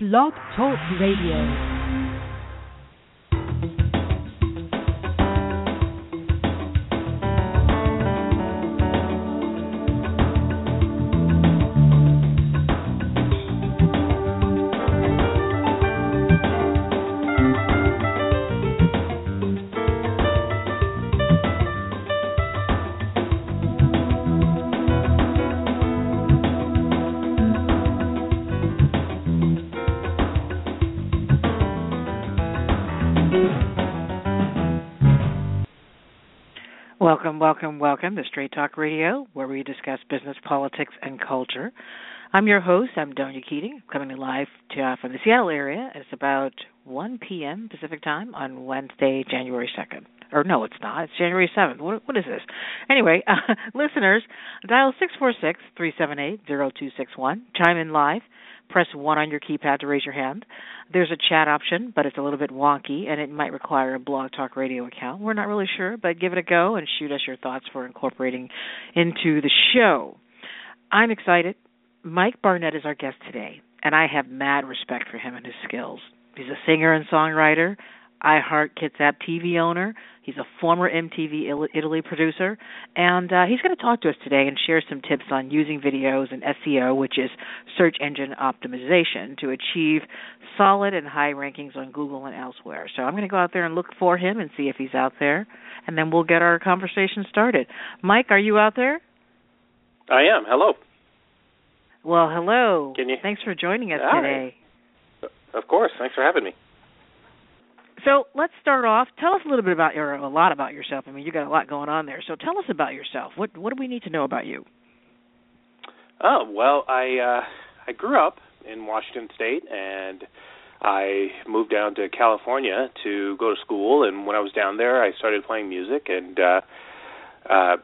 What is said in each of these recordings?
Blog Talk Radio. Welcome, welcome, welcome to Straight Talk Radio, where we discuss business, politics, and culture. I'm your host. I'm Donia Keating, coming live to, uh, from the Seattle area. It's about 1 p.m. Pacific time on Wednesday, January 2nd. Or no, it's not. It's January 7th. What, what is this? Anyway, uh, listeners, dial 646-378-0261. Chime in live. Press 1 on your keypad to raise your hand. There's a chat option, but it's a little bit wonky and it might require a Blog Talk Radio account. We're not really sure, but give it a go and shoot us your thoughts for incorporating into the show. I'm excited. Mike Barnet is our guest today, and I have mad respect for him and his skills. He's a singer and songwriter, iHeart Kitsap TV owner. He's a former MTV Italy producer, and uh, he's going to talk to us today and share some tips on using videos and SEO, which is search engine optimization, to achieve solid and high rankings on Google and elsewhere. So I'm going to go out there and look for him and see if he's out there, and then we'll get our conversation started. Mike, are you out there? I am. Hello. Well, hello. Can you? Thanks for joining us Hi. today. Of course. Thanks for having me. So let's start off. Tell us a little bit about your a lot about yourself. I mean, you got a lot going on there. So tell us about yourself. What what do we need to know about you? Oh well, I uh, I grew up in Washington State, and I moved down to California to go to school. And when I was down there, I started playing music, and uh, uh,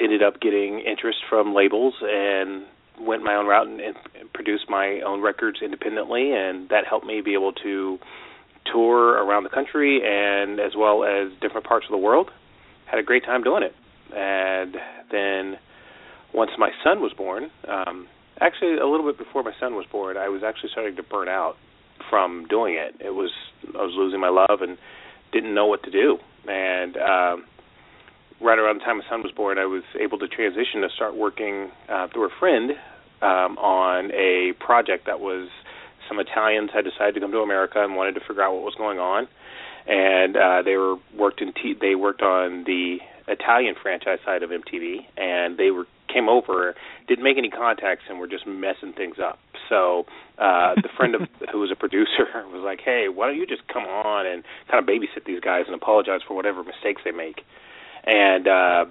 ended up getting interest from labels, and went my own route and, and produced my own records independently, and that helped me be able to tour around the country and as well as different parts of the world. Had a great time doing it. And then once my son was born, um actually a little bit before my son was born, I was actually starting to burn out from doing it. It was I was losing my love and didn't know what to do. And um right around the time my son was born, I was able to transition to start working uh, through a friend um, on a project that was some Italians had decided to come to America and wanted to figure out what was going on, and uh, they were worked in T- they worked on the Italian franchise side of MTV, and they were came over, didn't make any contacts, and were just messing things up. So uh, the friend of who was a producer was like, "Hey, why don't you just come on and kind of babysit these guys and apologize for whatever mistakes they make?" And uh,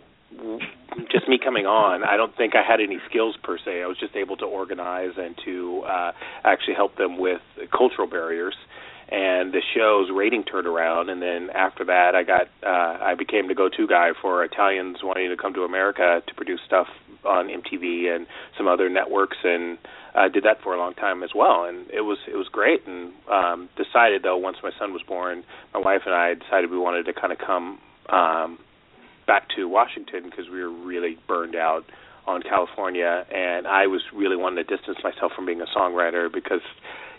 just me coming on, I don't think I had any skills per se. I was just able to organize and to uh, actually help them with cultural barriers. And the show's rating turned around, and then after that, I got uh, I became the go-to guy for Italians wanting to come to America to produce stuff on MTV and some other networks, and I did that for a long time as well. And it was it was great. And um, decided though, once my son was born, my wife and I decided we wanted to kind of come um, back to Washington because we were really burned out on California, and I was really wanting to distance myself from being a songwriter because,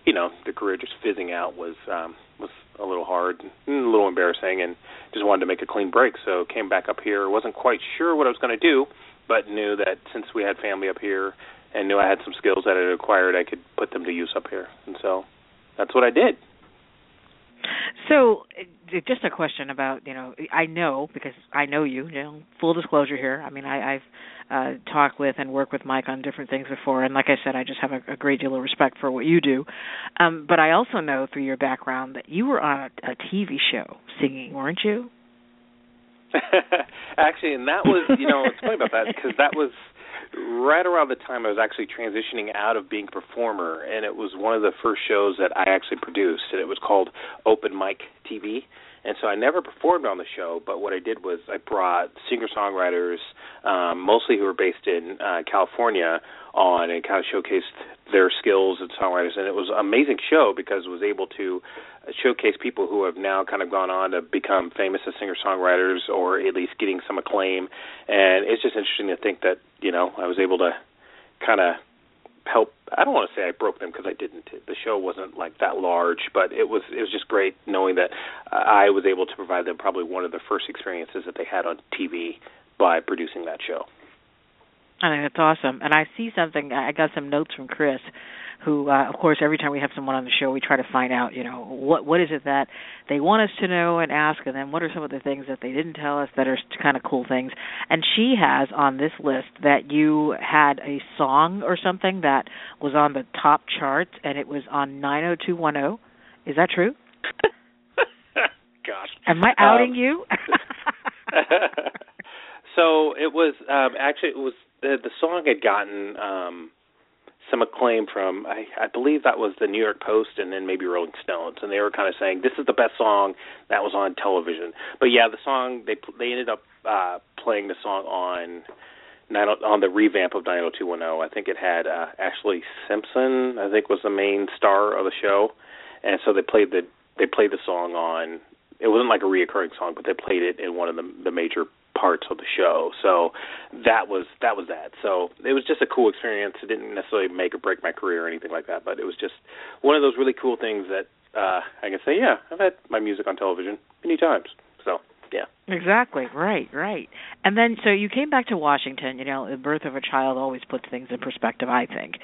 you know, the career just fizzing out was um, was a little hard, and a little embarrassing, and just wanted to make a clean break. So came back up here. wasn't quite sure what I was going to do, but knew that since we had family up here and knew I had some skills that I had acquired, I could put them to use up here, and so that's what I did. So, uh, just a question about you know I know because I know you. You know, full disclosure here. I mean, I, I've uh, talked with and worked with Mike on different things before, and like I said, I just have a, a great deal of respect for what you do. Um, but I also know through your background that you were on a, a TV show singing, weren't you? actually, and that was you know it's funny about that because that was right around the time I was actually transitioning out of being a performer, and it was one of the first shows that I actually produced, and it was called Open Mic TV. And so I never performed on the show, but what I did was I brought singer songwriters, um, mostly who were based in uh, California, on and kind of showcased their skills as songwriters. And it was an amazing show because it was able to showcase people who have now kind of gone on to become famous as singer songwriters or at least getting some acclaim. And it's just interesting to think that you know I was able to kind of help I don't want to say I broke them because I didn't. The show wasn't like that large, but it was it was just great knowing that I was able to provide them probably one of the first experiences that they had on TV by producing that show. I think that's awesome. And I see something. I got some notes from Chris who uh, of course every time we have someone on the show we try to find out you know what what is it that they want us to know and ask and then what are some of the things that they didn't tell us that are kind of cool things. And she has on this list that you had a song or something that was on the top charts and it was on 90210 is that true? Gosh. Am i outing um, you? So it was um actually it was the the song had gotten um some acclaim from I, I believe that was the New York Post and then maybe Rolling Stones, and they were kind of saying this is the best song that was on television. But yeah, the song they they ended up uh, playing the song on on the revamp of 90210. I think it had uh, Ashlee Simpson. I think was the main star of the show, and so they played the they played the song on. It wasn't like a reoccurring song, but they played it in one of the the major parts of the show. So that was that was that. So it was just a cool experience. It didn't necessarily make or break my career or anything like that, but it was just one of those really cool things that uh I can say, yeah, I've had my music on television many times. Yeah. Exactly. Right. Right. And then, so you came back to Washington. You know, the birth of a child always puts things in perspective. I think.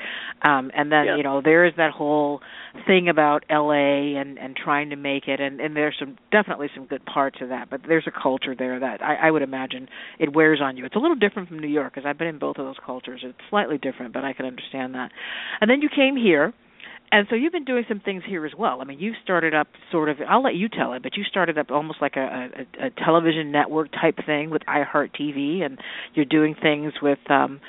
Um, and then, yeah. you know, there is that whole thing about L.A. and and trying to make it, and and there's some definitely some good parts of that. But there's a culture there that I, I would imagine it wears on you. It's a little different from New York because I've been in both of those cultures. It's slightly different, but I can understand that. And then you came here and so you've been doing some things here as well. I mean, you started up sort of. I'll let you tell it, but you started up almost like a, a, a television network type thing with iHeartTV, and you're doing things with, um,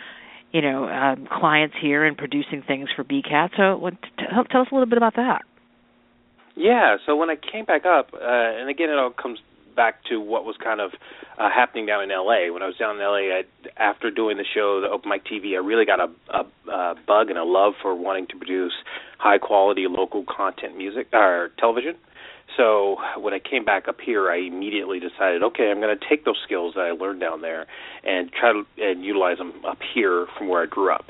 you know, um, clients here and producing things for BCAT. So, t- tell us a little bit about that. Yeah. So when I came back up, uh, and again, it all comes back to what was kind of uh, happening down in LA. When I was down in LA, I, after doing the show, the Open Mic TV, I really got a, a, a bug and a love for wanting to produce high quality local content music or television. So when I came back up here, I immediately decided, okay, I'm going to take those skills that I learned down there and try to and utilize them up here from where I grew up.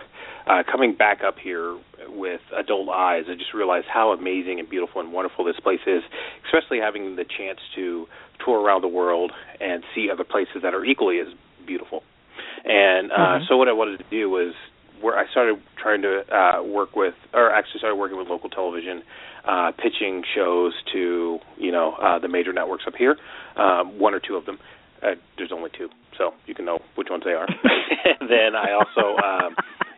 Uh, coming back up here with adult eyes, I just realized how amazing and beautiful and wonderful this place is, especially having the chance to tour around the world and see other places that are equally as beautiful. And uh, mm-hmm. so what I wanted to do was where I started trying to uh, work with, or actually started working with local television, uh, pitching shows to you know uh, the major networks up here, um, one or two of them. Uh, there's only two, so you can know which ones they are. and then I also, um,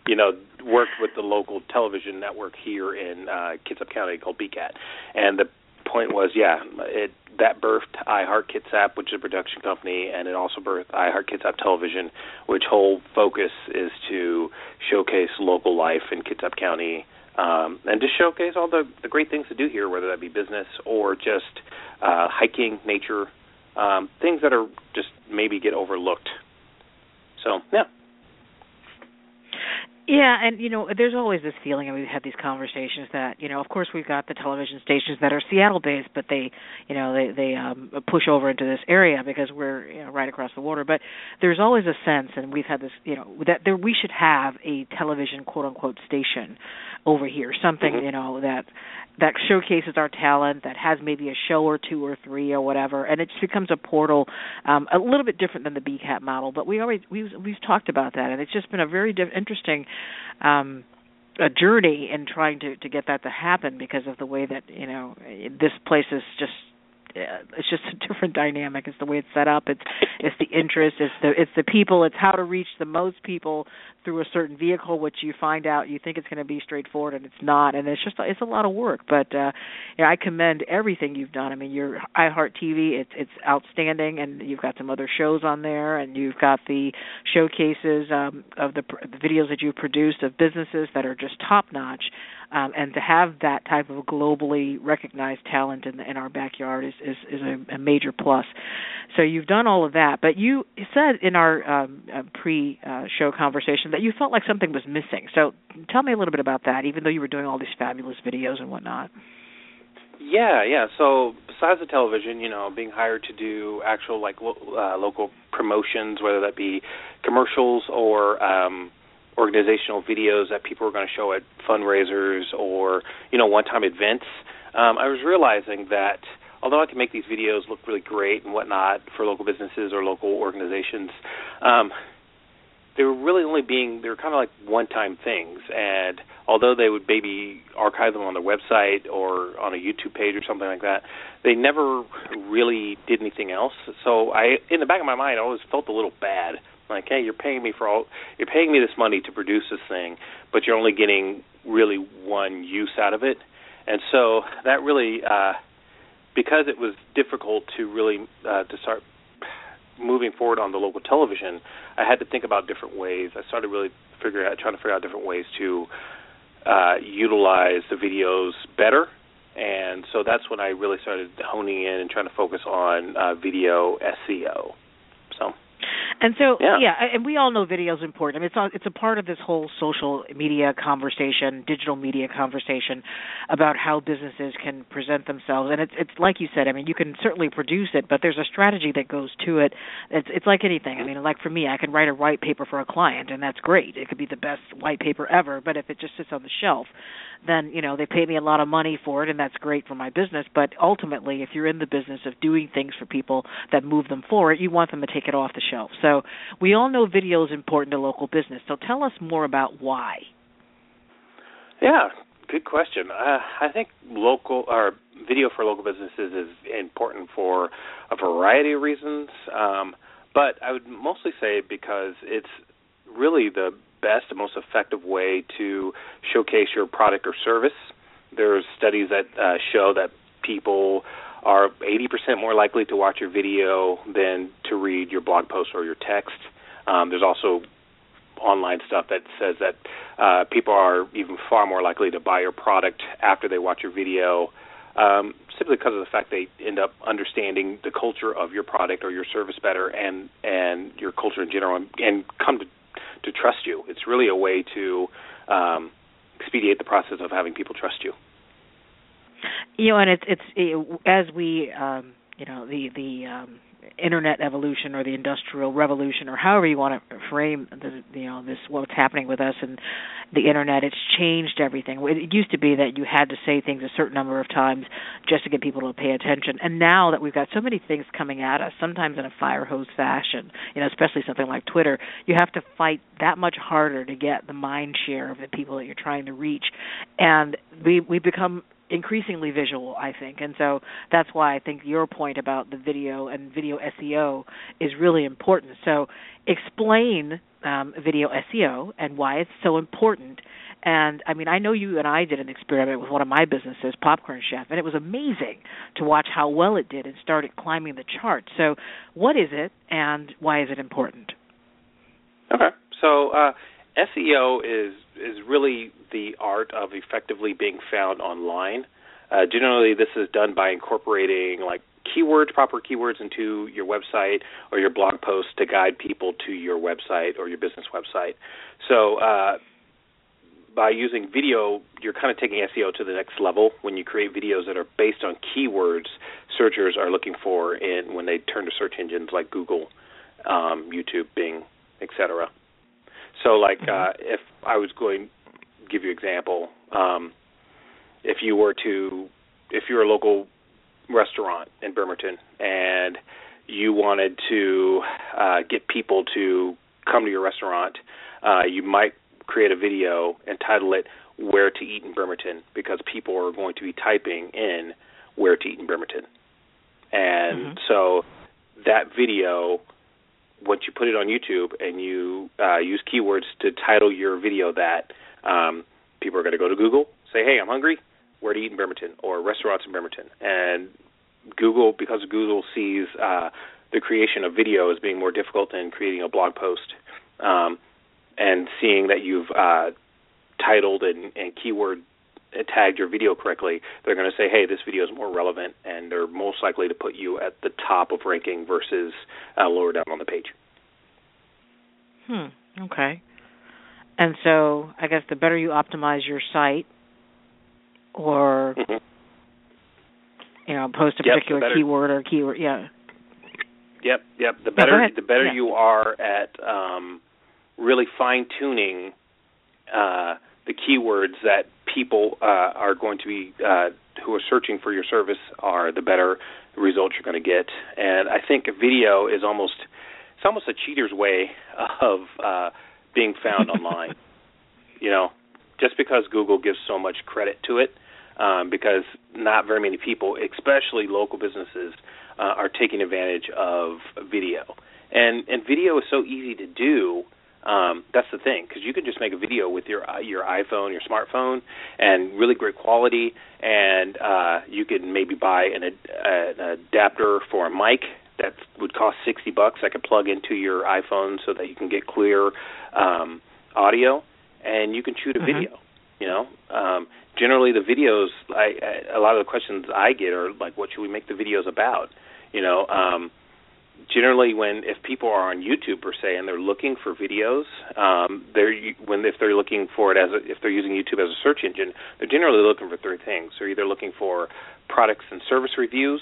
you know, worked with the local television network here in uh, Kitsap County called BCAT, and the point was, yeah, it that birthed iHeart Kitsap, which is a production company, and it also birthed iHeart Kitsap Television, which whole focus is to showcase local life in Kitsap County um, and just showcase all the, the great things to do here, whether that be business or just uh, hiking, nature, um, things that are just maybe get overlooked. So yeah, yeah, and you know, there's always this feeling, and we've had these conversations that you know, of course, we've got the television stations that are Seattle-based, but they, you know, they they um, push over into this area because we're you know, right across the water. But there's always a sense, and we've had this, you know, that there we should have a television quote unquote station over here, something mm-hmm. you know that that showcases our talent, that has maybe a show or two or three or whatever, and it just becomes a portal, um, a little bit different than the BCAT model. But we always we've we've talked about that, and it's just been a very interesting. Um, a journey in trying to to get that to happen because of the way that you know this place is just it's just a different dynamic. It's the way it's set up. It's it's the interest. It's the it's the people. It's how to reach the most people through a certain vehicle, which you find out you think it's going to be straightforward and it's not. And it's just it's a lot of work. But uh, know, I commend everything you've done. I mean, your iHeart TV it's it's outstanding, and you've got some other shows on there, and you've got the showcases um, of the, the videos that you've produced of businesses that are just top notch um, and to have that type of globally recognized talent in, the, in our backyard is is, is a, a major plus. So you've done all of that, but you said in our um, uh, pre-show conversation that you felt like something was missing. So tell me a little bit about that, even though you were doing all these fabulous videos and whatnot. Yeah, yeah. So besides the television, you know, being hired to do actual like lo- uh, local promotions, whether that be commercials or um, organizational videos that people were going to show at fundraisers or you know one-time events, um, I was realizing that although I can make these videos look really great and whatnot for local businesses or local organizations, um, they were really only being they were kind of like one-time things. And although they would maybe archive them on their website or on a YouTube page or something like that, they never really did anything else. So I, in the back of my mind, I always felt a little bad. Like, hey, you're paying me for all, you're paying me this money to produce this thing, but you're only getting really one use out of it. And so that really, uh, because it was difficult to really uh, to start moving forward on the local television, I had to think about different ways. I started really figuring out, trying to figure out different ways to uh, utilize the videos better. And so that's when I really started honing in and trying to focus on uh, video SEO. And so, yeah. yeah, and we all know video is important. I mean, it's a, it's a part of this whole social media conversation, digital media conversation about how businesses can present themselves. And it's it's like you said. I mean, you can certainly produce it, but there's a strategy that goes to it. It's it's like anything. I mean, like for me, I can write a white paper for a client, and that's great. It could be the best white paper ever. But if it just sits on the shelf, then you know they pay me a lot of money for it, and that's great for my business. But ultimately, if you're in the business of doing things for people that move them forward, you want them to take it off the shelf. So we all know video is important to local business. So tell us more about why. Yeah, good question. Uh, I think local or video for local businesses is important for a variety of reasons, um, but I would mostly say because it's really the best and most effective way to showcase your product or service. There's studies that uh, show that people are 80% more likely to watch your video than to read your blog post or your text. Um, there's also online stuff that says that uh, people are even far more likely to buy your product after they watch your video, um, simply because of the fact they end up understanding the culture of your product or your service better, and and your culture in general, and, and come to to trust you. It's really a way to um, expedite the process of having people trust you. You know, and it's it's it, as we um, you know the the um, internet evolution or the industrial revolution or however you want to frame the you know this what's happening with us and the internet it's changed everything. It used to be that you had to say things a certain number of times just to get people to pay attention. And now that we've got so many things coming at us sometimes in a fire hose fashion you know especially something like twitter you have to fight that much harder to get the mind share of the people that you're trying to reach. And we we become increasingly visual, I think. And so that's why I think your point about the video and video SEO is really important. So explain um, video SEO and why it's so important. And I mean, I know you and I did an experiment with one of my businesses, Popcorn Chef, and it was amazing to watch how well it did and started climbing the charts. So, what is it, and why is it important? Okay, so uh, SEO is is really the art of effectively being found online. Uh, generally, this is done by incorporating like keywords, proper keywords into your website or your blog post to guide people to your website or your business website. So, uh, by using video, you're kind of taking SEO to the next level when you create videos that are based on keywords searchers are looking for in when they turn to search engines like Google, um, YouTube, Bing, etc. So, like, mm-hmm. uh, if I was going to give you an example, um, if you were to, if you're a local restaurant in Bremerton and you wanted to uh, get people to come to your restaurant, uh, you might create a video and title it "Where to Eat in Bremerton" because people are going to be typing in "Where to Eat in Bremerton," and mm-hmm. so that video once you put it on YouTube and you uh, use keywords to title your video that, um, people are going to go to Google, say, "Hey, I'm hungry. Where to eat in Bremerton?" or restaurants in Bremerton, and Google, because Google sees uh, the creation of video as being more difficult than creating a blog post, um, and seeing that you've uh, titled and, and keyword tagged your video correctly, they're going to say, "Hey, this video is more relevant," and they're most likely to put you at the top of ranking versus uh, lower down on the page. Hmm. Okay. And so, I guess the better you optimize your site, or mm-hmm. you know, post a yep, particular keyword or keyword, yeah. Yep, yep. The better, the better yeah. you are at um, really fine tuning uh, the keywords that people uh, are going to be uh, who are searching for your service are, the better results you're going to get. And I think video is almost it's almost a cheater's way of uh, being found online. You know, just because Google gives so much credit to it, um, because not very many people, especially local businesses, uh, are taking advantage of video. And and video is so easy to do. Um, that's the thing because you can just make a video with your uh, your iPhone, your smartphone, and really great quality. And uh, you can maybe buy an, ad- an adapter for a mic that would cost sixty bucks. I could plug into your iPhone so that you can get clear um, audio, and you can shoot a mm-hmm. video. You know, um, generally the videos, I, I a lot of the questions I get are like, what should we make the videos about? You know, um, generally when if people are on YouTube per se and they're looking for videos, um, they're when if they're looking for it as a, if they're using YouTube as a search engine, they're generally looking for three things. They're either looking for products and service reviews,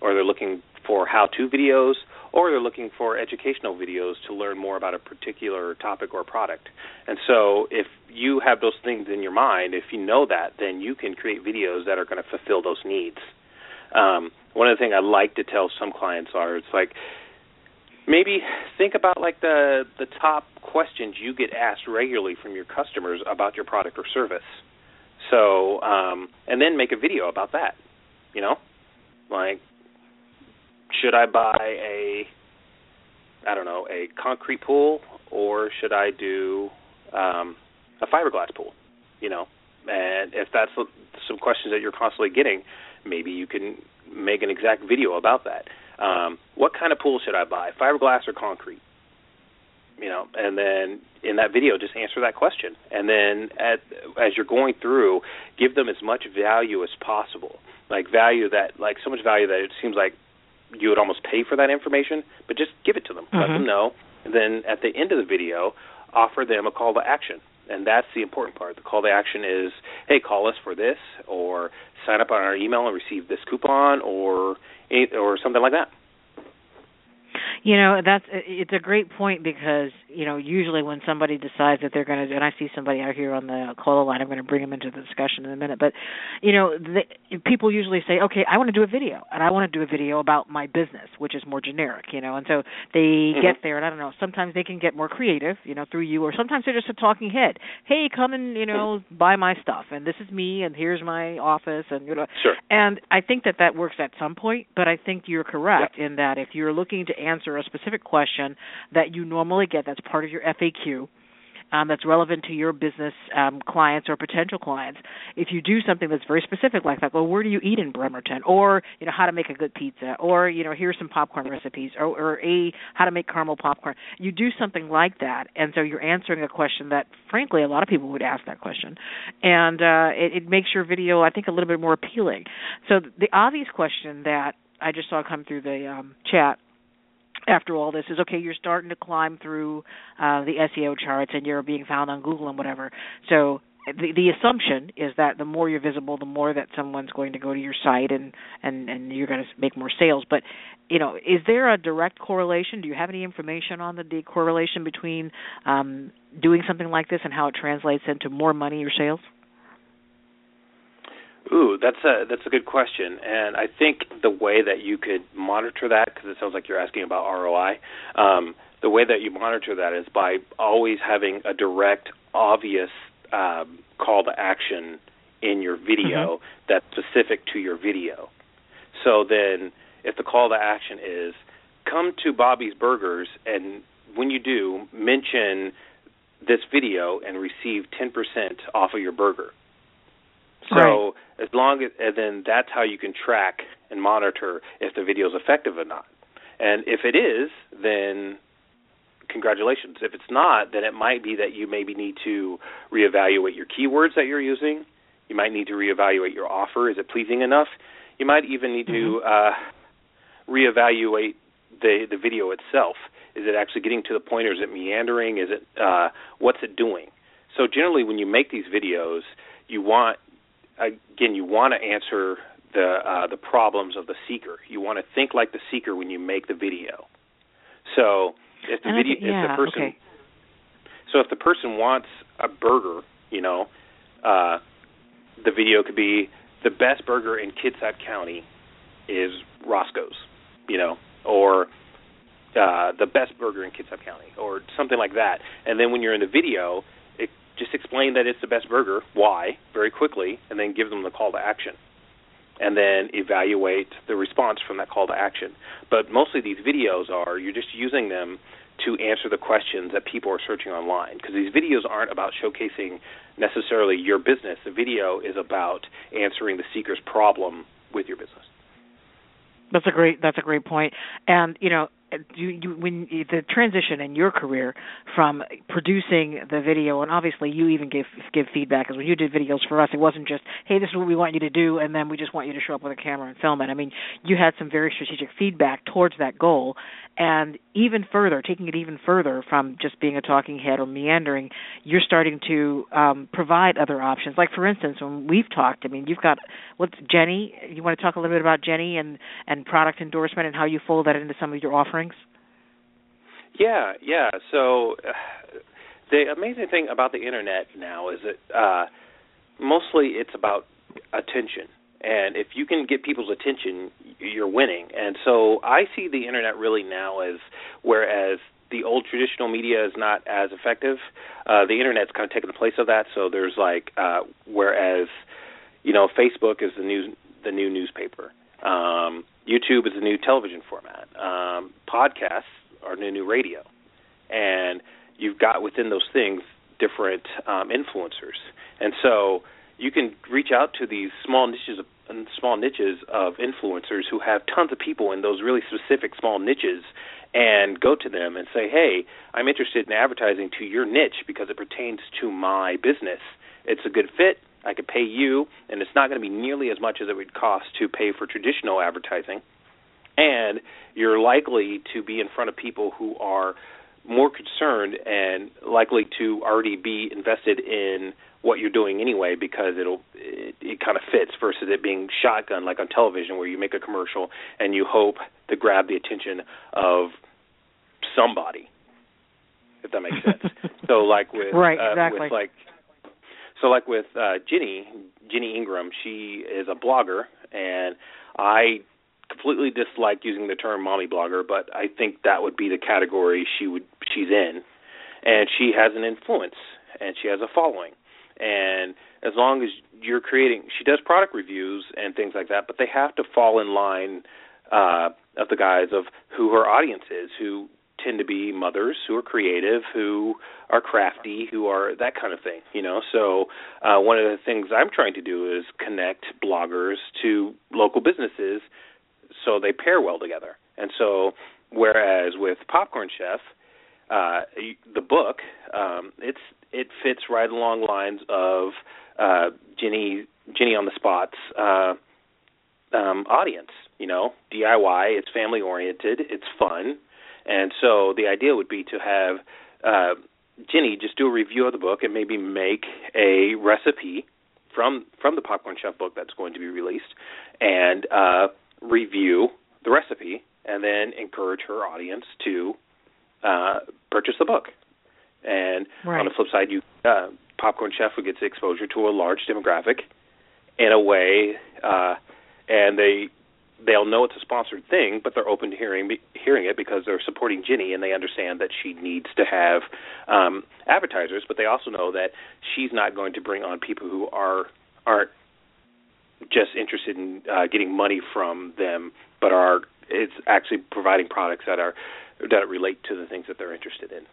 or they're looking for how-to videos, or they're looking for educational videos to learn more about a particular topic or product. And so, if you have those things in your mind, if you know that, then you can create videos that are going to fulfill those needs. Um, one of the things I like to tell some clients are it's like maybe think about like the the top questions you get asked regularly from your customers about your product or service. So, um, and then make a video about that. You know, like should I buy a I don't know a concrete pool or should I do um, a fiberglass pool? You know, and if that's some questions that you're constantly getting, maybe you can make an exact video about that. Um, what kind of pool should I buy, fiberglass or concrete? You know, and then in that video, just answer that question. And then at, as you're going through, give them as much value as possible. Like value that, like so much value that it seems like you would almost pay for that information, but just give it to them. Mm-hmm. Let them know. And then at the end of the video, offer them a call to action and that's the important part. The call to action is, hey, call us for this, or sign up on our email and receive this coupon, or or something like that. You know, that's it's a great point because you know usually when somebody decides that they're going to, and I see somebody out here on the call line, I'm going to bring them into the discussion in a minute. But you know, the, people usually say, okay, I want to do a video, and I want to do a video about my business, which is more generic, you know. And so they mm-hmm. get there, and I don't know. Sometimes they can get more creative, you know, through you, or sometimes they're just a talking head. Hey, come and you know buy my stuff, and this is me, and here's my office, and you know. Sure. And I think that that works at some point, but I think you're correct yep. in that if you're looking to answer answer a specific question that you normally get that's part of your FAQ. Um, that's relevant to your business um, clients or potential clients. If you do something that's very specific like that, well, where do you eat in Bremerton, or you know how to make a good pizza, or you know here's some popcorn recipes, or, or a how to make caramel popcorn. You do something like that, and so you're answering a question that, frankly, a lot of people would ask that question, and uh, it, it makes your video, I think, a little bit more appealing. So the obvious question that I just saw come through the um, chat after all this is okay you're starting to climb through uh, the SEO charts and you're being found on Google and whatever. So the the assumption is that the more you're visible the more that someone's going to go to your site and and and you're going to make more sales. But you know is there a direct correlation? Do you have any information on the, the correlation between um, doing something like this and how it translates into more money or sales Ooh, that's a that's a good question, and I think the way that you could monitor that, because it sounds like you're asking about ROI, um, the way that you monitor that is by always having a direct, obvious um, call to action in your video mm-hmm. that's specific to your video. So then, if the call to action is come to Bobby's Burgers, and when you do, mention this video and receive 10% off of your burger so right. As long as and then that's how you can track and monitor if the video is effective or not. And if it is, then congratulations. If it's not, then it might be that you maybe need to reevaluate your keywords that you're using. You might need to reevaluate your offer. Is it pleasing enough? You might even need mm-hmm. to uh, reevaluate the the video itself. Is it actually getting to the point, or is it meandering? Is it uh, what's it doing? So generally, when you make these videos, you want again, you want to answer the uh, the problems of the seeker. You want to think like the seeker when you make the video. So if the video, think, yeah, if the person, okay. So if the person wants a burger, you know, uh, the video could be the best burger in Kitsap County is Roscoe's, you know, or uh, the best burger in Kitsap County, or something like that. And then when you're in the video, just explain that it's the best burger, why, very quickly, and then give them the call to action. And then evaluate the response from that call to action. But mostly these videos are you're just using them to answer the questions that people are searching online because these videos aren't about showcasing necessarily your business. The video is about answering the seeker's problem with your business. That's a great that's a great point. And you know, you, you when the transition in your career from producing the video and obviously you even give give feedback because when you did videos for us it wasn't just hey this is what we want you to do and then we just want you to show up with a camera and film it. I mean you had some very strategic feedback towards that goal and even further taking it even further from just being a talking head or meandering you're starting to um provide other options like for instance when we've talked i mean you've got what's jenny you want to talk a little bit about jenny and and product endorsement and how you fold that into some of your offerings yeah, yeah. So uh, the amazing thing about the internet now is that uh, mostly it's about attention. And if you can get people's attention, you're winning. And so I see the internet really now as whereas the old traditional media is not as effective, uh, the internet's kind of taken the place of that. So there's like uh, whereas you know Facebook is the new the new newspaper. Um, YouTube is the new television format. Um, podcasts are new new radio, and you've got within those things different um, influencers, and so you can reach out to these small niches of small niches of influencers who have tons of people in those really specific small niches and go to them and say, "Hey, I'm interested in advertising to your niche because it pertains to my business. It's a good fit. I could pay you, and it's not going to be nearly as much as it would cost to pay for traditional advertising and you're likely to be in front of people who are more concerned and likely to already be invested in what you're doing anyway because it'll it, it kind of fits versus it being shotgun like on television where you make a commercial and you hope to grab the attention of somebody if that makes sense so like with right uh, exactly with like so like with uh Ginny Ginny Ingram she is a blogger and I completely dislike using the term mommy blogger, but I think that would be the category she would she's in. And she has an influence and she has a following. And as long as you're creating she does product reviews and things like that, but they have to fall in line uh of the guys of who her audience is, who tend to be mothers who are creative, who are crafty, who are that kind of thing, you know. So uh one of the things I'm trying to do is connect bloggers to local businesses so they pair well together. And so, whereas with Popcorn Chef, uh, the book, um, it's it fits right along lines of uh, Ginny Ginny on the Spot's uh, um, audience. You know, DIY. It's family oriented. It's fun, and so the idea would be to have uh, Ginny just do a review of the book and maybe make a recipe from from the Popcorn Chef book that's going to be released, and uh, review the recipe and then encourage her audience to uh, purchase the book. And right. on the flip side, you uh, Popcorn Chef who gets exposure to a large demographic in a way, uh, and they they'll know it's a sponsored thing, but they're open to hearing hearing it because they're supporting Ginny and they understand that she needs to have um, advertisers, but they also know that she's not going to bring on people who are aren't just interested in uh, getting money from them, but are it's actually providing products that are that relate to the things that they're interested in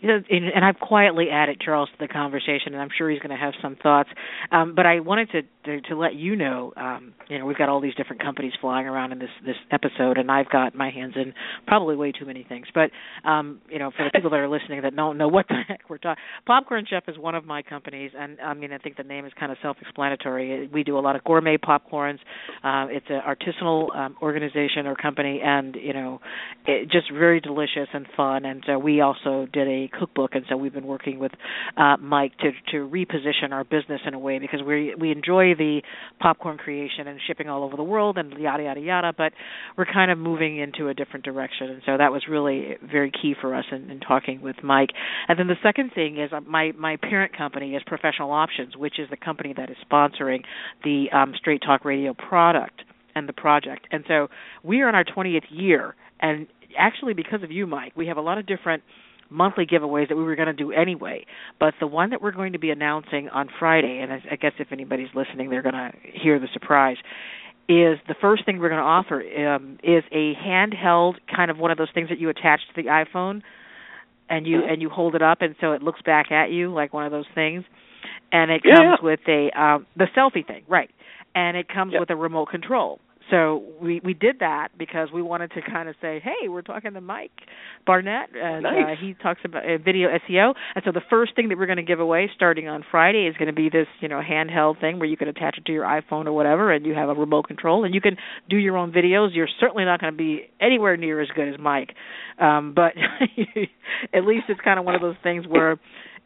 you know, and I've quietly added Charles to the conversation, and I'm sure he's going to have some thoughts. Um, but I wanted to, to to let you know, um, you know, we've got all these different companies flying around in this this episode, and I've got my hands in probably way too many things. But um, you know, for the people that are listening that don't know what the heck we're talking, Popcorn Chef is one of my companies, and I mean, I think the name is kind of self-explanatory. We do a lot of gourmet popcorns. Uh, it's an artisanal um, organization or company, and you know, it, just very delicious and fun. And uh, we also did a a cookbook, and so we've been working with uh, Mike to to reposition our business in a way because we we enjoy the popcorn creation and shipping all over the world and yada yada yada, but we're kind of moving into a different direction, and so that was really very key for us in, in talking with Mike. And then the second thing is uh, my my parent company is Professional Options, which is the company that is sponsoring the um, Straight Talk Radio product and the project. And so we are in our 20th year, and actually because of you, Mike, we have a lot of different monthly giveaways that we were going to do anyway. But the one that we're going to be announcing on Friday, and I guess if anybody's listening, they're going to hear the surprise. Is the first thing we're going to offer um, is a handheld kind of one of those things that you attach to the iPhone, and you and you hold it up, and so it looks back at you like one of those things, and it comes yeah. with a um, the selfie thing, right? And it comes Yep. with a remote control. So we we did that because we wanted to kind of say, hey, we're talking to Mike Barnet, and uh, he talks about uh, video SEO. And so the first thing that we're going to give away starting on Friday is going to be this, you know, handheld thing where you can attach it to your iPhone or whatever, and you have a remote control, and you can do your own videos. You're certainly not going to be anywhere near as good as Mike, um, but at least it's kind of one of those things where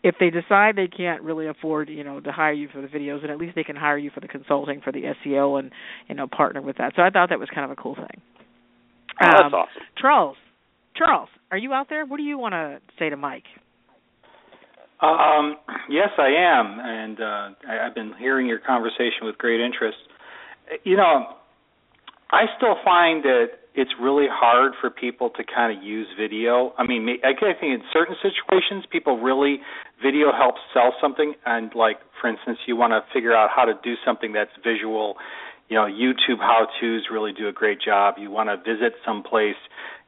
if they decide they can't really afford, you know, to hire you for the videos, then at least they can hire you for the consulting for the SEO and you know partner with that. So I thought that was kind of a cool thing. Oh, that's Um, awesome. Charles, Charles, are you out there? What do you want to say to Mike? Um, yes, I am, and uh, I, I've been hearing your conversation with great interest. You know, I still find that it's really hard for people to kind of use video. I mean, I think in certain situations, people really video helps sell something, and like for instance, you want to figure out how to do something that's visual. You know, YouTube how-tos really do a great job. You want to visit some place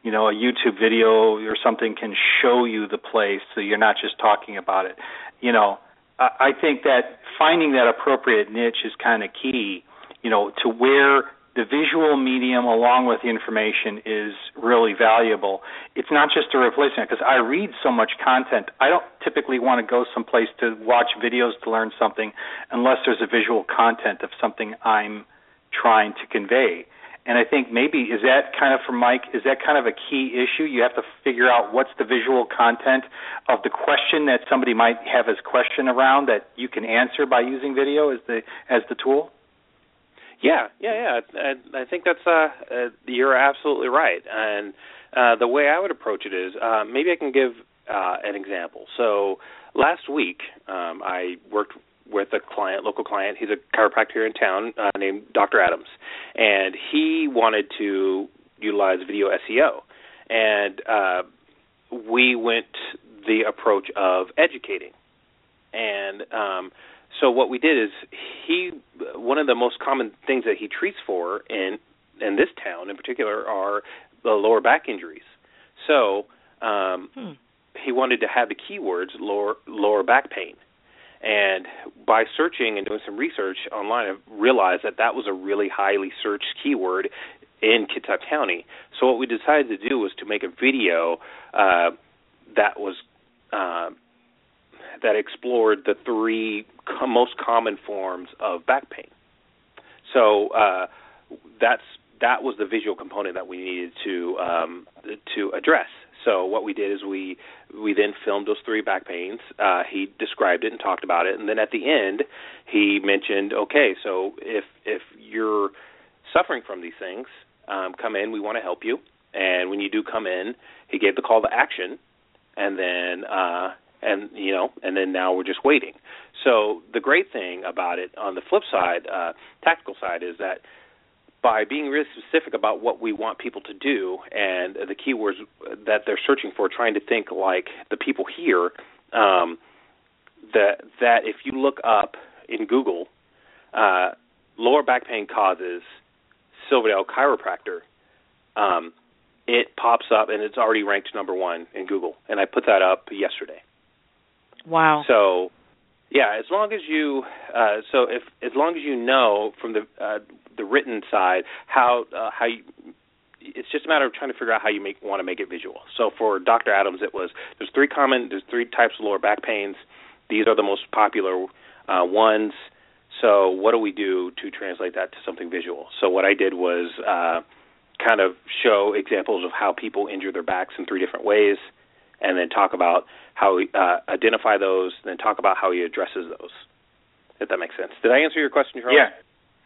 you know, a YouTube video or something can show you the place so you're not just talking about it. You know, I I think that finding that appropriate niche is kind of key, you know, to where the visual medium along with the information is really valuable. It's not just a replacement because I read so much content. I don't typically want to go someplace to watch videos to learn something unless there's a visual content of something I'm trying to convey. And I think maybe is that kind of for Mike, is that kind of a key issue? You have to figure out what's the visual content of the question that somebody might have as question around that you can answer by using video as the as the tool. Yeah, yeah, yeah. I, I think that's uh, uh you're absolutely right. And uh the way I would approach it is uh maybe I can give uh an example. So last week um I worked with a client, local client. He's a chiropractor here in town uh, named Dr. Adams, and he wanted to utilize video SEO, and uh, we went the approach of educating, and um, so what we did is he one of the most common things that he treats for in in this town in particular are the lower back injuries. So um, Hmm. he wanted to have the keywords lower lower back pain. And by searching and doing some research online, I realized that that was a really highly searched keyword in Kitsap County. So what we decided to do was to make a video uh, that was uh, that explored the three co- most common forms of back pain. So uh, that's that was the visual component that we needed to um, to address. So what we did is we we then filmed those three back pains. Uh, he described it and talked about it, and then at the end he mentioned, okay, so if if you're suffering from these things, um, come in. We want to help you. And when you do come in, he gave the call to action, and then uh, and you know, and then now we're just waiting. So the great thing about it, on the flip side, uh, tactical side, is that by being really specific about what we want people to do and the keywords that they're searching for, trying to think like the people here, um, that that if you look up in Google, uh, lower back pain causes Silverdale chiropractor, um, it pops up and it's already ranked number one in Google. And I put that up yesterday. Wow. So, yeah, as long as you, uh, so if as long as you know from the uh, the written side how uh, how you, it's just a matter of trying to figure out how you make want to make it visual. So for Dr. Adams, it was there's three common there's three types of lower back pains. These are the most popular uh, ones. So what do we do to translate that to something visual? So what I did was uh, kind of show examples of how people injure their backs in three different ways, and then talk about how he uh, identify those, and then talk about how he addresses those. If that makes sense. Did I answer your question, Charles? Yeah.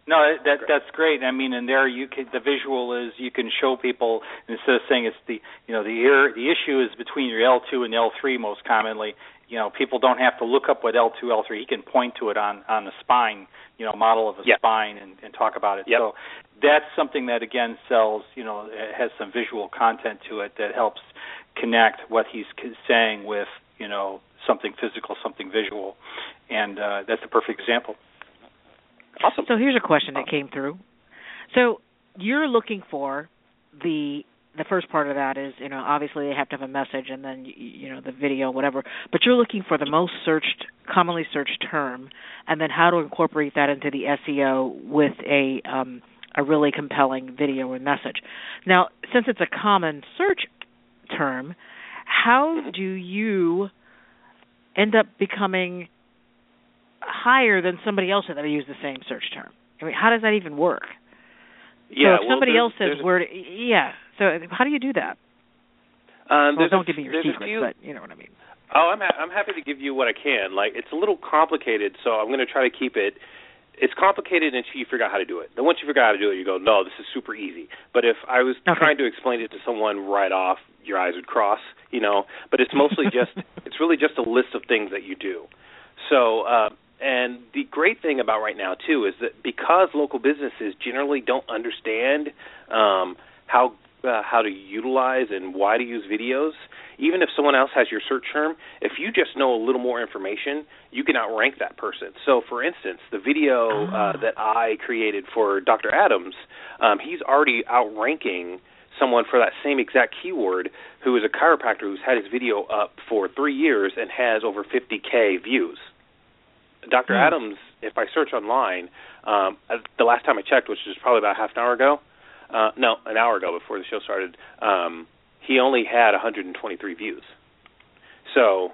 No, that that's great. I mean, and there you can the visual is you can show people instead of saying it's the you know the ear the issue is between your L2 and L3 most commonly. You know, people don't have to look up what L2 L3. He can point to it on on the spine, you know, model of a yep. spine and, and talk about it. Yep. So that's something that again sells. You know, has some visual content to it that helps connect what he's saying with you know something physical, something visual, and uh, that's a perfect example. Awesome. So here's a question that came through. So you're looking for the the first part of that is you know obviously they have to have a message and then you know the video whatever but you're looking for the most searched commonly searched term and then how to incorporate that into the SEO with a um, a really compelling video and message. Now, since it's a common search term, how do you end up becoming higher than somebody else that used the same search term? I mean, how does that even work? Yeah, so if well, somebody else says word, yeah. So how do you do that? Um, well, don't a, give me your secrets, few, but you know what I mean. Oh, I'm ha- I'm happy to give you what I can. Like it's a little complicated, so I'm going to try to keep it. It's complicated until you figure out how to do it. Then once you figure out how to do it, you go, no, this is super easy. But if I was okay. trying to explain it to someone right off, your eyes would cross, you know. But it's mostly just, it's really just a list of things that you do. So, uh, and the great thing about right now too is that because local businesses generally don't understand um, how uh, how to utilize and why to use videos, even if someone else has your search term, if you just know a little more information, you can outrank that person. So, for instance, the video uh, that I created for Dr. Adams, um, he's already outranking someone for that same exact keyword who is a chiropractor who's had his video up for three years and has over 50k views. Dr. Hmm. Adams, if I search online, um, the last time I checked, which was probably about half an hour ago, uh, no, an hour ago before the show started, um, he only had 123 views. So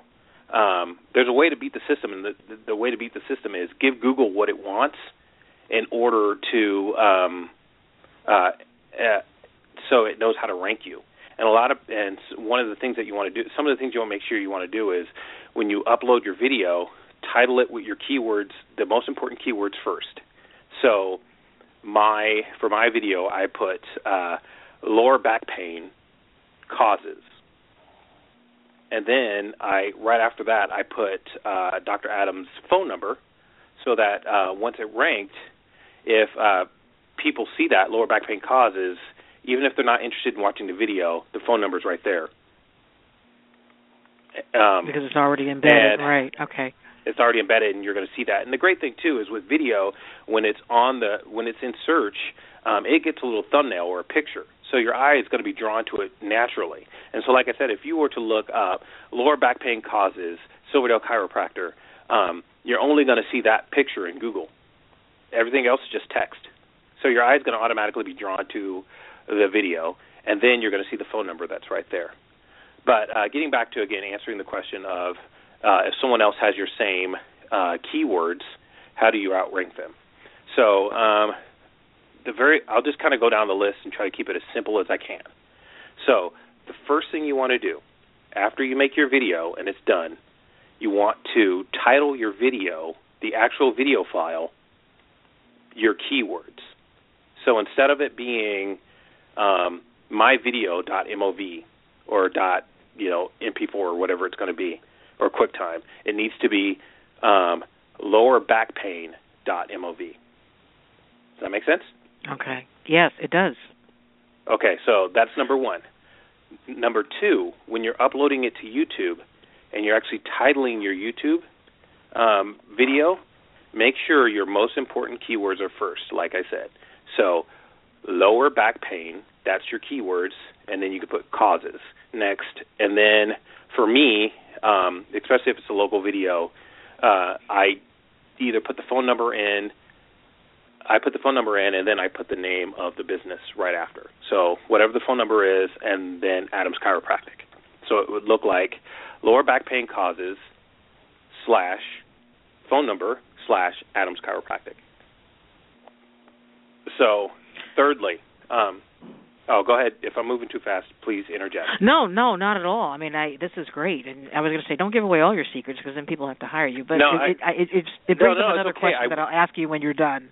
um, there's a way to beat the system, and the, the, the way to beat the system is give Google what it wants in order to um, uh, uh, so it knows how to rank you. And a lot of and one of the things that you want to do, some of the things you want to make sure you want to do is when you upload your video, title it with your keywords, the most important keywords first. So my for my video, I put uh, lower back pain causes, and then I right after that I put uh, Dr. Adams' phone number, so that uh, once it ranked, if uh, people see that lower back pain causes, even if they're not interested in watching the video, the phone number's right there. Um, because it's already embedded, right? Okay it's already embedded and you're going to see that. And the great thing too is with video when it's on the when it's in search, um, it gets a little thumbnail or a picture. So your eye is going to be drawn to it naturally. And so like I said, if you were to look up lower back pain causes Silverdale chiropractor, um, you're only going to see that picture in Google. Everything else is just text. So your eye is going to automatically be drawn to the video and then you're going to see the phone number that's right there. But uh, getting back to again answering the question of uh, if someone else has your same uh, keywords, how do you outrank them? So um, the very, I'll just kind of go down the list and try to keep it as simple as I can. So the first thing you want to do after you make your video and it's done, you want to title your video, the actual video file, your keywords. So instead of it being um, myvideo.mov or dot you know mp4 or whatever it's going to be, or QuickTime. It needs to be um, lower back pain dot mov. Does that make sense? Okay. Yes, it does. Okay, so that's number one. Number two, when you're uploading it to YouTube and you're actually titling your YouTube um, video, make sure your most important keywords are first, like I said. So, lower back pain, that's your keywords, and then you can put causes next. And then for me, um, especially if it's a local video, uh, I either put the phone number in. I put the phone number in, and then I put the name of the business right after. So whatever the phone number is, and then Adams Chiropractic. So it would look like lower back pain causes slash phone number slash Adams Chiropractic. So, thirdly, um, Oh, go ahead. If I'm moving too fast, please interject. No, no, not at all. I mean, I this is great, and I was going to say, don't give away all your secrets because then people have to hire you. But no, it, I, it, it, it, brings no, no, up another okay. question I, that I'll ask you when you're done.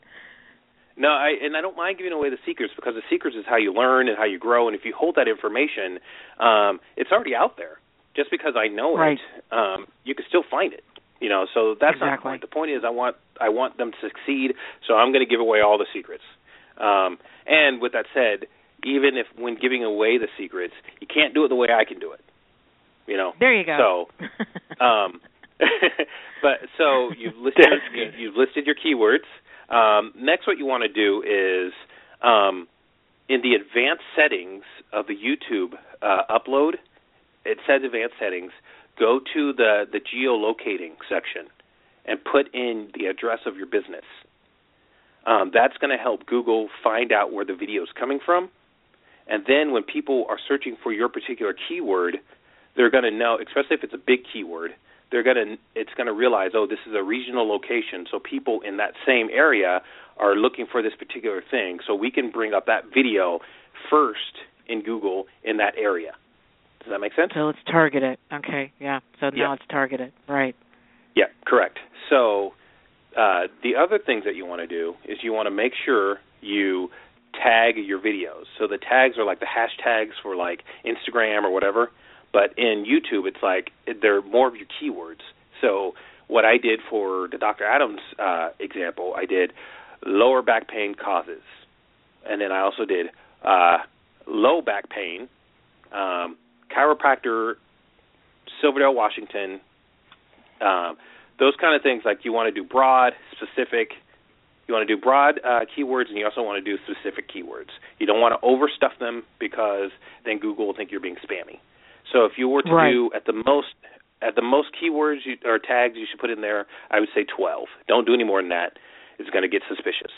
No, I and I don't mind giving away the secrets because the secrets is how you learn and how you grow. And if you hold that information, um, it's already out there. Just because I know right. it, um, you can still find it. You know, so that's exactly. not the point. The point is, I want I want them to succeed, so I'm going to give away all the secrets. Um, and with that said, even if when giving away the secrets, you can't do it the way I can do it. You know. There you go. So, um, but so you've listed you, you've listed your keywords. Um, next, what you want to do is um, in the advanced settings of the YouTube uh, upload. It says advanced settings. Go to the the geolocating section and put in the address of your business. Um, that's going to help Google find out where the video is coming from, and then when people are searching for your particular keyword, they're going to know, especially if it's a big keyword, they're going to it's going to realize, oh, this is a regional location, so people in that same area are looking for this particular thing. So we can bring up that video first in Google in that area. Does that make sense? So it's targeted. Okay, yeah. So now Yeah. it's targeted. Right. Yeah, correct. So uh, the other things that you want to do is you want to make sure you tag your videos. So the tags are like the hashtags for like Instagram or whatever, but in YouTube it's like they're more of your keywords. So what I did for the Dr. Adams uh, example, I did lower back pain causes, and then I also did uh, low back pain, um, chiropractor, Silverdale, Washington, um, those kind of things. Like you want to do broad, specific. You want to do broad uh, keywords, and you also want to do specific keywords. You don't want to overstuff them because then Google will think you're being spammy. So if you were to Right. do at the most at the most keywords you, or tags you should put in there, I would say 12. Don't do any more than that. It's going to get suspicious.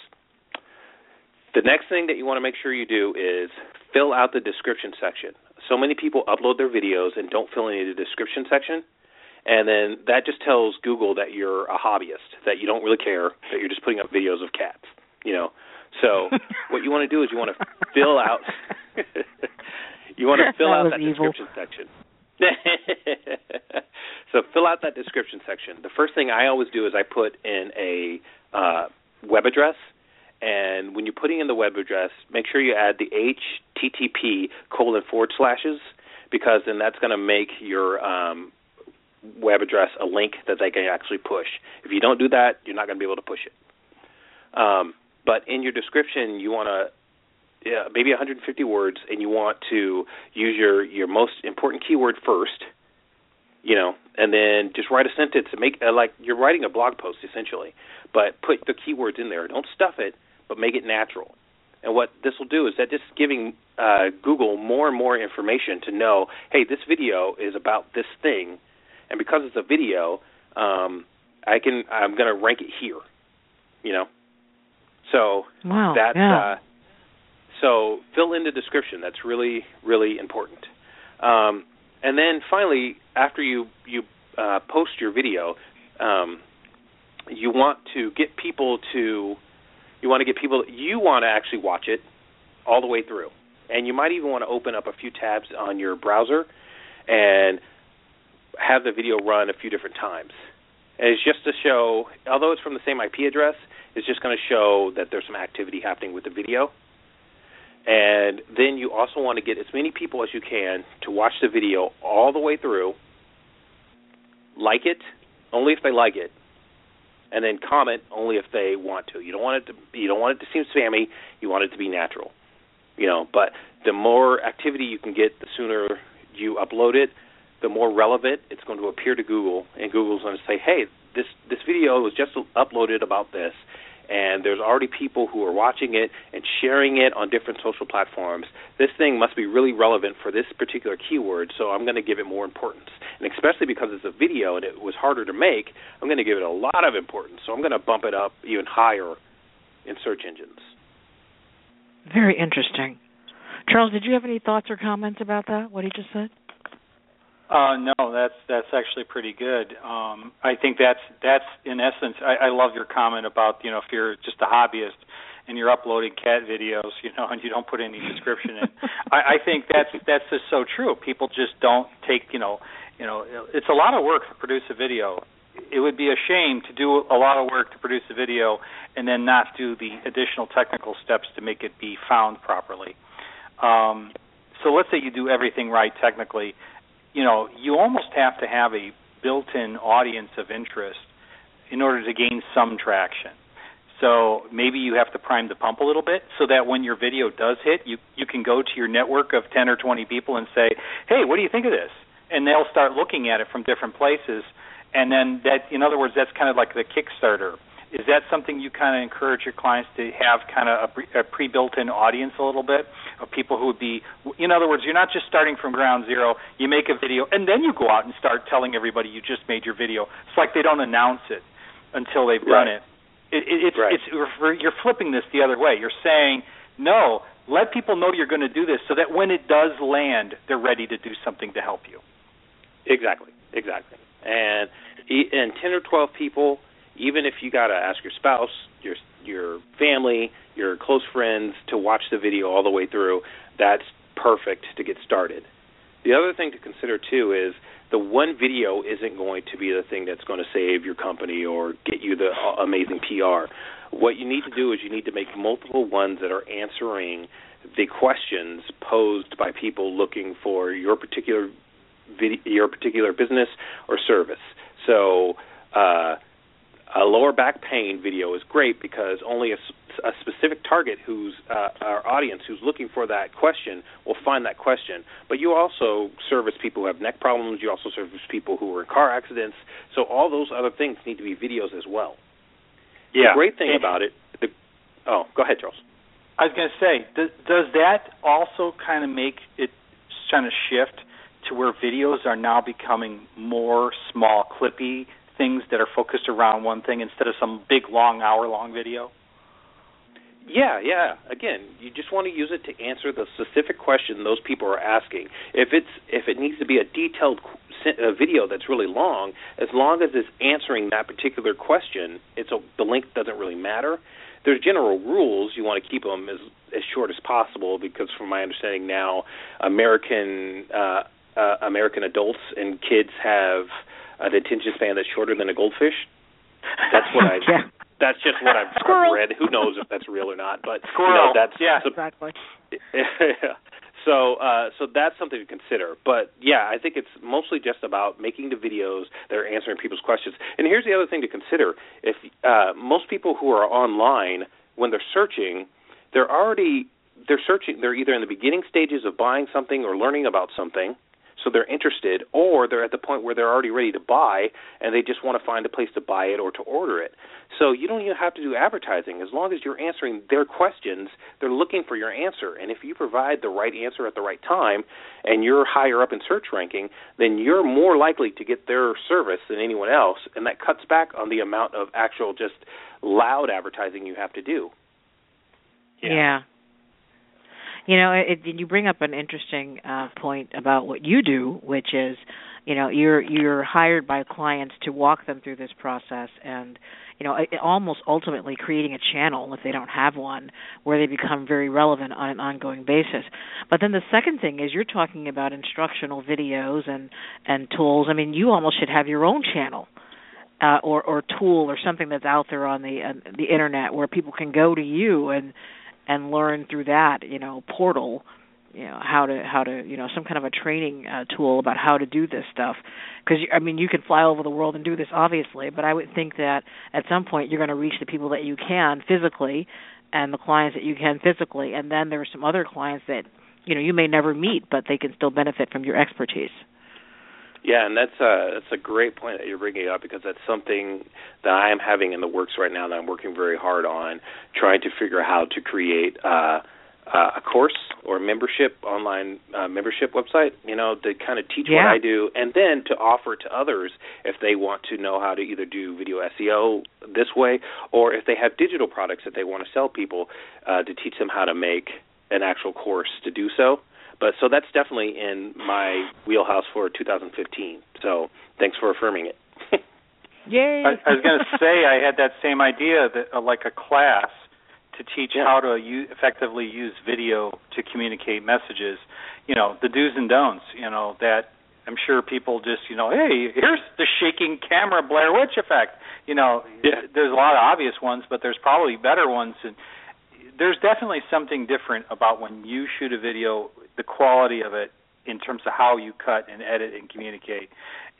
The next thing that you want to make sure you do is fill out the description section. So many people upload their videos and don't fill any of the description section, and then that just tells Google that you're a hobbyist, that you don't really care, that you're just putting up videos of cats. You know, so what you want to do is you want to fill out. you want to fill That out that evil. description section. so fill out that description section. The first thing I always do is I put in a uh, web address, and when you're putting in the web address, make sure you add the HTTP colon forward slashes because then that's going to make your um, web address a link that they can actually push. If you don't do that, you're not going to be able to push it. Um, but in your description, you want to yeah, maybe 150 words, and you want to use your your most important keyword first, you know, and then just write a sentence and make uh, like you're writing a blog post essentially, but put the keywords in there. Don't stuff it, but make it natural. And what this will do is that just giving uh, Google more and more information to know, hey, this video is about this thing, and because it's a video, um, I can I'm going to rank it here, you know. So Wow. that's yeah. uh, so fill in the description. That's really really important. Um, and then finally, after you you uh, post your video, um, you want to get people to you want to get people you want to actually watch it all the way through, and you might even want to open up a few tabs on your browser and have the video run a few different times. And it's just to show, although it's from the same IP address, it's just going to show that there's some activity happening with the video. And then you also want to get as many people as you can to watch the video all the way through, like it only if they like it, and then comment only if they want to. You don't want it to you don't want it to seem spammy. You want it to be natural. You know, but the more activity you can get, the sooner you upload it, the more relevant it's going to appear to Google, and Google's going to say, "Hey, this this video was just uploaded about this, and there's already people who are watching it and sharing it on different social platforms. This thing must be really relevant for this particular keyword, so I'm going to give it more importance. And especially because it's a video and it was harder to make, I'm going to give it a lot of importance. So I'm going to bump it up even higher in search engines. Very interesting. Charles, did you have any thoughts or comments about that? What he just said? Uh, no, that's that's actually pretty good. Um, I think that's that's in essence. I, I love your comment about you know if you're just a hobbyist, and you're uploading cat videos, you know, and you don't put any description in. I, I think that's that's just so true. People just don't take, you know, you know, it's a lot of work to produce a video. It would be a shame to do a lot of work to produce a video and then not do the additional technical steps to make it be found properly. Um, so let's say you do everything right technically, you know, you almost have to have a built-in audience of interest in order to gain some traction. So maybe you have to prime the pump a little bit so that when your video does hit, you you can go to your network of 10 or 20 people and say, "Hey, what do you think of this?" And they'll start looking at it from different places. And then that in other words, that's kind of like the Kickstarter is that something you kind of encourage your clients to have kind of a, pre- built-in audience a little bit of people who would be in other words you're not just starting from ground zero you make a video and then you go out and start telling everybody you just made your video. It's like they don't announce it until they've right. done it, it, it it's right. it's you're flipping this the other way. You're saying no let people know you're going to do this so that when it does land they're ready to do something to help you. Exactly. Exactly. And and 10 or 12 people even if you got to ask your spouse, your your family, your close friends to watch the video all the way through, that's perfect to get started. The other thing to consider too is the one video isn't going to be the thing that's going to save your company or get you the uh, amazing PR. What you need to do is you need to make multiple ones that are answering the questions posed by people looking for your particular video, your particular business or service. So uh, a lower back pain video is great because only a, a specific target who's uh, our audience who's looking for that question will find that question. But you also service people who have neck problems. You also service people who are in car accidents. So all those other things need to be videos as well. Yeah. The great thing about it. The, oh, go ahead, Charles. I was going to say, does, does that also kind of make it kind of shift to where videos are now becoming more small, clippy things that are focused around one thing instead of some big long hour long video? Yeah, yeah. Again, you just want to use it to answer the specific question those people are asking. If it's if it needs to be a detailed video that's really long, as long as it's answering that particular question, it's a, the length doesn't really matter. There's general rules. You want to keep them as as short as possible because, from my understanding now, American uh, uh, American adults and kids have an attention span that's shorter than a goldfish. That's what I. yeah. That's just what I've, Squirrel. read. Who knows if that's real or not? But Squirrel. You know, that's yeah, so, exactly. so, uh, so that's something to consider. But yeah, I think it's mostly just about making the videos that are answering people's questions. And here's the other thing to consider: if uh, most people who are online, when they're searching, they're already they're searching. They're either in the beginning stages of buying something or learning about something so they're interested, or they're at the point where they're already ready to buy and they just want to find a place to buy it or to order it. So you don't even have to do advertising. As long as you're answering their questions, they're looking for your answer. And if you provide the right answer at the right time and you're higher up in search ranking, then you're more likely to get their service than anyone else. And that cuts back on the amount of actual just loud advertising you have to do. Yeah. yeah. You know, it, you bring up an interesting uh, point about what you do, which is, you know, you're you're hired by clients to walk them through this process, and you know, it, almost ultimately creating a channel if they don't have one, where they become very relevant on an ongoing basis. But then the second thing is you're talking about instructional videos and and tools. I mean, you almost should have your own channel. Uh, or or tool or something that's out there on the uh, the internet where people can go to you and and learn through that you know portal you know how to how to you know some kind of a training uh, tool about how to do this stuff. Because i mean you can fly over the world and do this obviously but i would think that at some point you're going to reach the people that you can physically and the clients that you can physically and then there are some other clients that you know you may never meet but they can still benefit from your expertise yeah, and that's a that's a great point that you're bringing up because that's something that I am having in the works right now that I'm working very hard on, trying to figure out how to create uh, uh, a course or membership online uh, membership website. You know, to kind of teach yeah. what I do, and then to offer to others if they want to know how to either do video SEO this way, or if they have digital products that they want to sell people, uh, to teach them how to make an actual course to do so. But so that's definitely in my wheelhouse for 2015. So thanks for affirming it. Yay! I, I was going to say I had that same idea that uh, like a class to teach Yeah. how to u- effectively use video to communicate messages. You know, the do's and don'ts. You know that I'm sure people just you know, hey, here's the shaking camera Blair Witch effect. You know, Yeah. there's a lot of obvious ones, but there's probably better ones. And there's definitely something different about when you shoot a video, the quality of it in terms of how you cut and edit and communicate.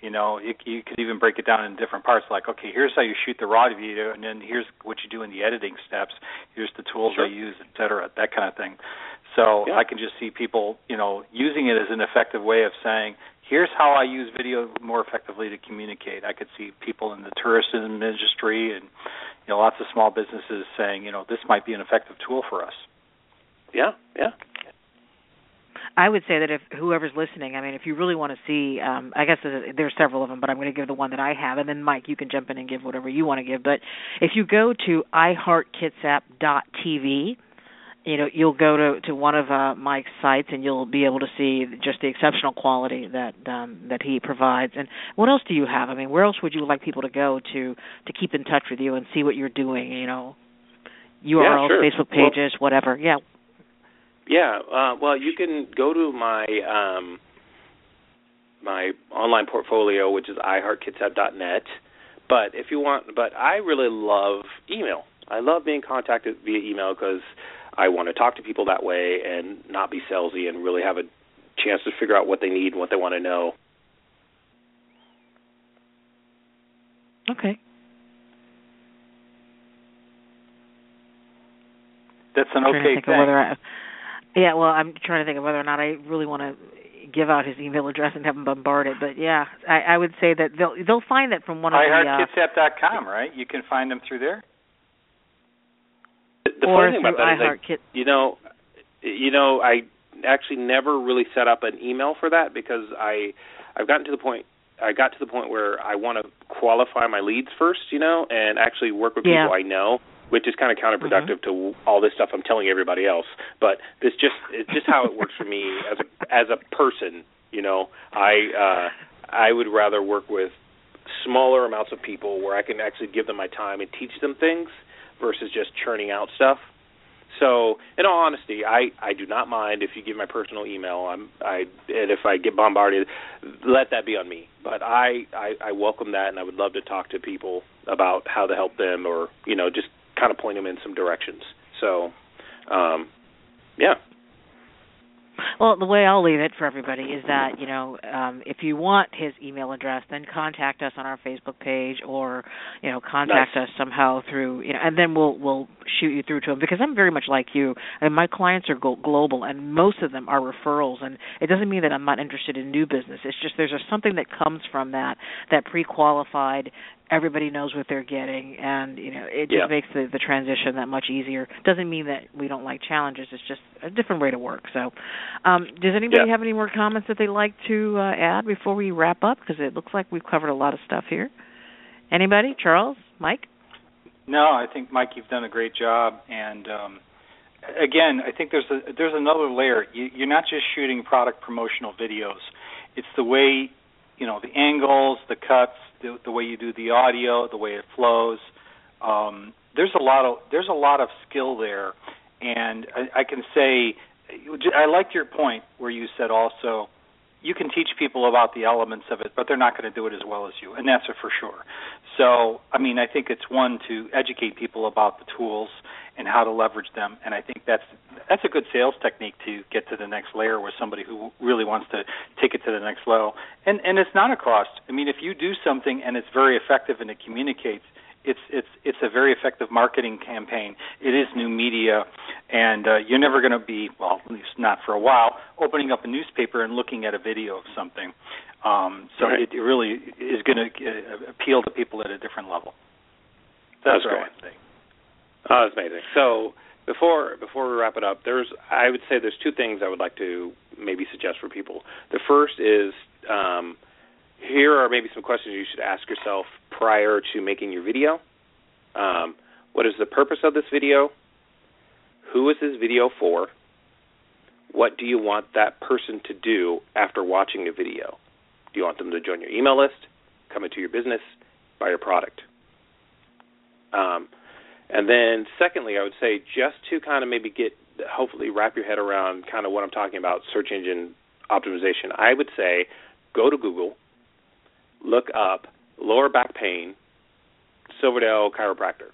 You know, it, you could even break it down in different parts. Like, okay, here's how you shoot the raw video, and then here's what you do in the editing steps. Here's the tools Sure. I use, et cetera, that kind of thing. So Yeah. I can just see people, you know, using it as an effective way of saying, here's how I use video more effectively to communicate. I could see people in the tourism industry and you know lots of small businesses saying, you know, this might be an effective tool for us. Yeah, yeah. I would say that if whoever's listening, I mean, if you really want to see, um, I guess there's, there's several of them, but I'm going to give the one that I have, and then Mike, you can jump in and give whatever you want to give. But if you go to iHeartKitsap.tv, you know you'll go to to one of uh, Mike's sites and you'll be able to see just the exceptional quality that um, that he provides. And what else do you have? I mean, where else would you like people to go to to keep in touch with you and see what you're doing? You know, URLs, sure. Facebook Well- pages, whatever. Yeah. Yeah, uh, well, you can go to my um, my online portfolio, which is iHeartKitsap.net. But if you want, but I really love email. I love being contacted via email because I want to talk to people that way and not be salesy and really have a chance to figure out what they need and what they want to know. Okay. That's an I'm okay think thing. I, yeah, well, I'm trying to think of whether or not I really want to give out his email address and have him bombard it. But yeah, I, I would say that they'll they'll find that from one of the uh, iHeartKitsap.com, right? You can find them through there. The, the or funny thing about that is, Kit. you know, you know, I actually never really set up an email for that because I I've gotten to the point I got to the point where I want to qualify my leads first, you know, and actually work with Yeah. people I know, which is kind of counterproductive to all this stuff I'm telling everybody else. But this just it's just how it works for me as a as a person, you know. I uh I would rather work with smaller amounts of people where I can actually give them my time and teach them things versus just churning out stuff. So, in all honesty, I I do not mind if you give my personal email. I'm I and if I get bombarded, let that be on me. But I I, I welcome that, and I would love to talk to people about how to help them, or you know, just kind of point them in some directions. So, um, yeah, Well, the way I'll leave it for everybody is that you know, um, if you want his email address, then contact us on our Facebook page, or you know, contact Nice. us somehow through you know, and then we'll we'll shoot you through to him because I'm very much like you. And my clients are go- global, and most of them are referrals. And it doesn't mean that I'm not interested in new business. It's just there's just something that comes from that that pre-qualified. Everybody knows what they're getting, and you know, it just Yeah. makes the the transition that much easier. Doesn't mean that we don't like challenges. It's just a different way to work. So. Um, does anybody Yeah. have any more comments that they'd like to uh, add before we wrap up? Because it looks like we've covered a lot of stuff here. Anybody? Charles? Mike? No, I think Mike, you've done a great job, and um, again, I think there's a there's another layer. You, you're not just shooting product promotional videos; it's the way you know the angles, the cuts, the, the way you do the audio, the way it flows. Um, there's a lot of there's a lot of skill there, and I, I can say I liked your point where you said also you can teach people about the elements of it, but they're not going to do it as well as you, and that's for sure. So, I mean, I think it's one to educate people about the tools and how to leverage them, and I think that's that's a good sales technique to get to the next layer with somebody who really wants to take it to the next level. And and it's not a cost. I mean, if you do something and it's very effective and it communicates, it's it's it's a very effective marketing campaign. It is new media, and uh, you're never going to be well, at least not for a while, opening up a newspaper and looking at a video of something. Um, so Right. it, it really is going to uh, appeal to people at a different level. That's what I great. Oh, that's amazing. So before before we wrap it up, there's I would say there's two things I would like to maybe suggest for people. The first is um, here are maybe some questions you should ask yourself prior to making your video. Um, what is the purpose of this video? Who is this video for? What do you want that person to do after watching the video? Do you want them to join your email list, come into your business, buy your product? Um, And then, secondly, I would say just to kind of maybe get, hopefully, wrap your head around kind of what I'm talking about, search engine optimization. I would say go to Google, look up lower back pain, Silverdale chiropractor,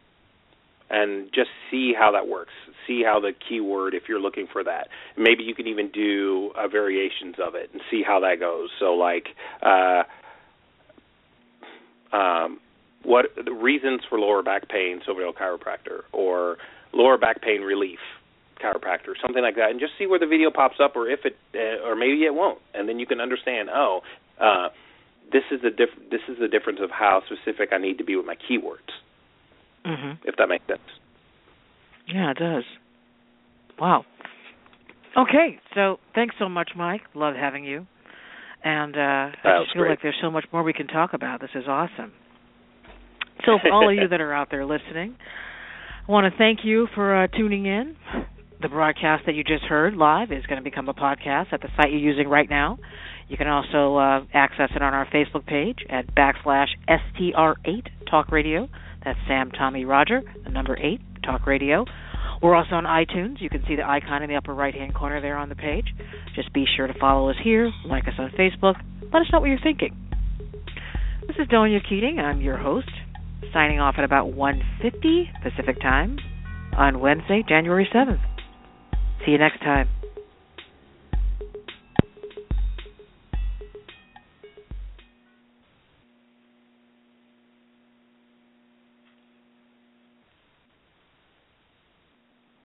and just see how that works. See how the keyword, if you're looking for that, maybe you can even do uh, variations of it and see how that goes. So, like, uh, um, what the reasons for lower back pain, Silverdale chiropractor, or lower back pain relief, chiropractor, something like that, and just see where the video pops up, or if it, uh, or maybe it won't, and then you can understand. Oh, uh, this is the diff- This is the difference of how specific I need to be with my keywords. Mm-hmm. If that makes sense. Yeah, it does. Wow. Okay, so thanks so much, Mike. Love having you. And uh, I just feel great. like there's so much more we can talk about. This is awesome. So, for all of you that are out there listening, I want to thank you for uh, tuning in. The broadcast that you just heard live is going to become a podcast at the site you're using right now. You can also uh, access it on our Facebook page at backslash STR8 Talk Radio. That's Sam, Tommy, Roger, the number 8 Talk Radio. We're also on iTunes. You can see the icon in the upper right hand corner there on the page. Just be sure to follow us here, like us on Facebook. Let us know what you're thinking. This is Donia Keating. I'm your host, signing off at about 1.50 Pacific Time on Wednesday, January 7th. See you next time.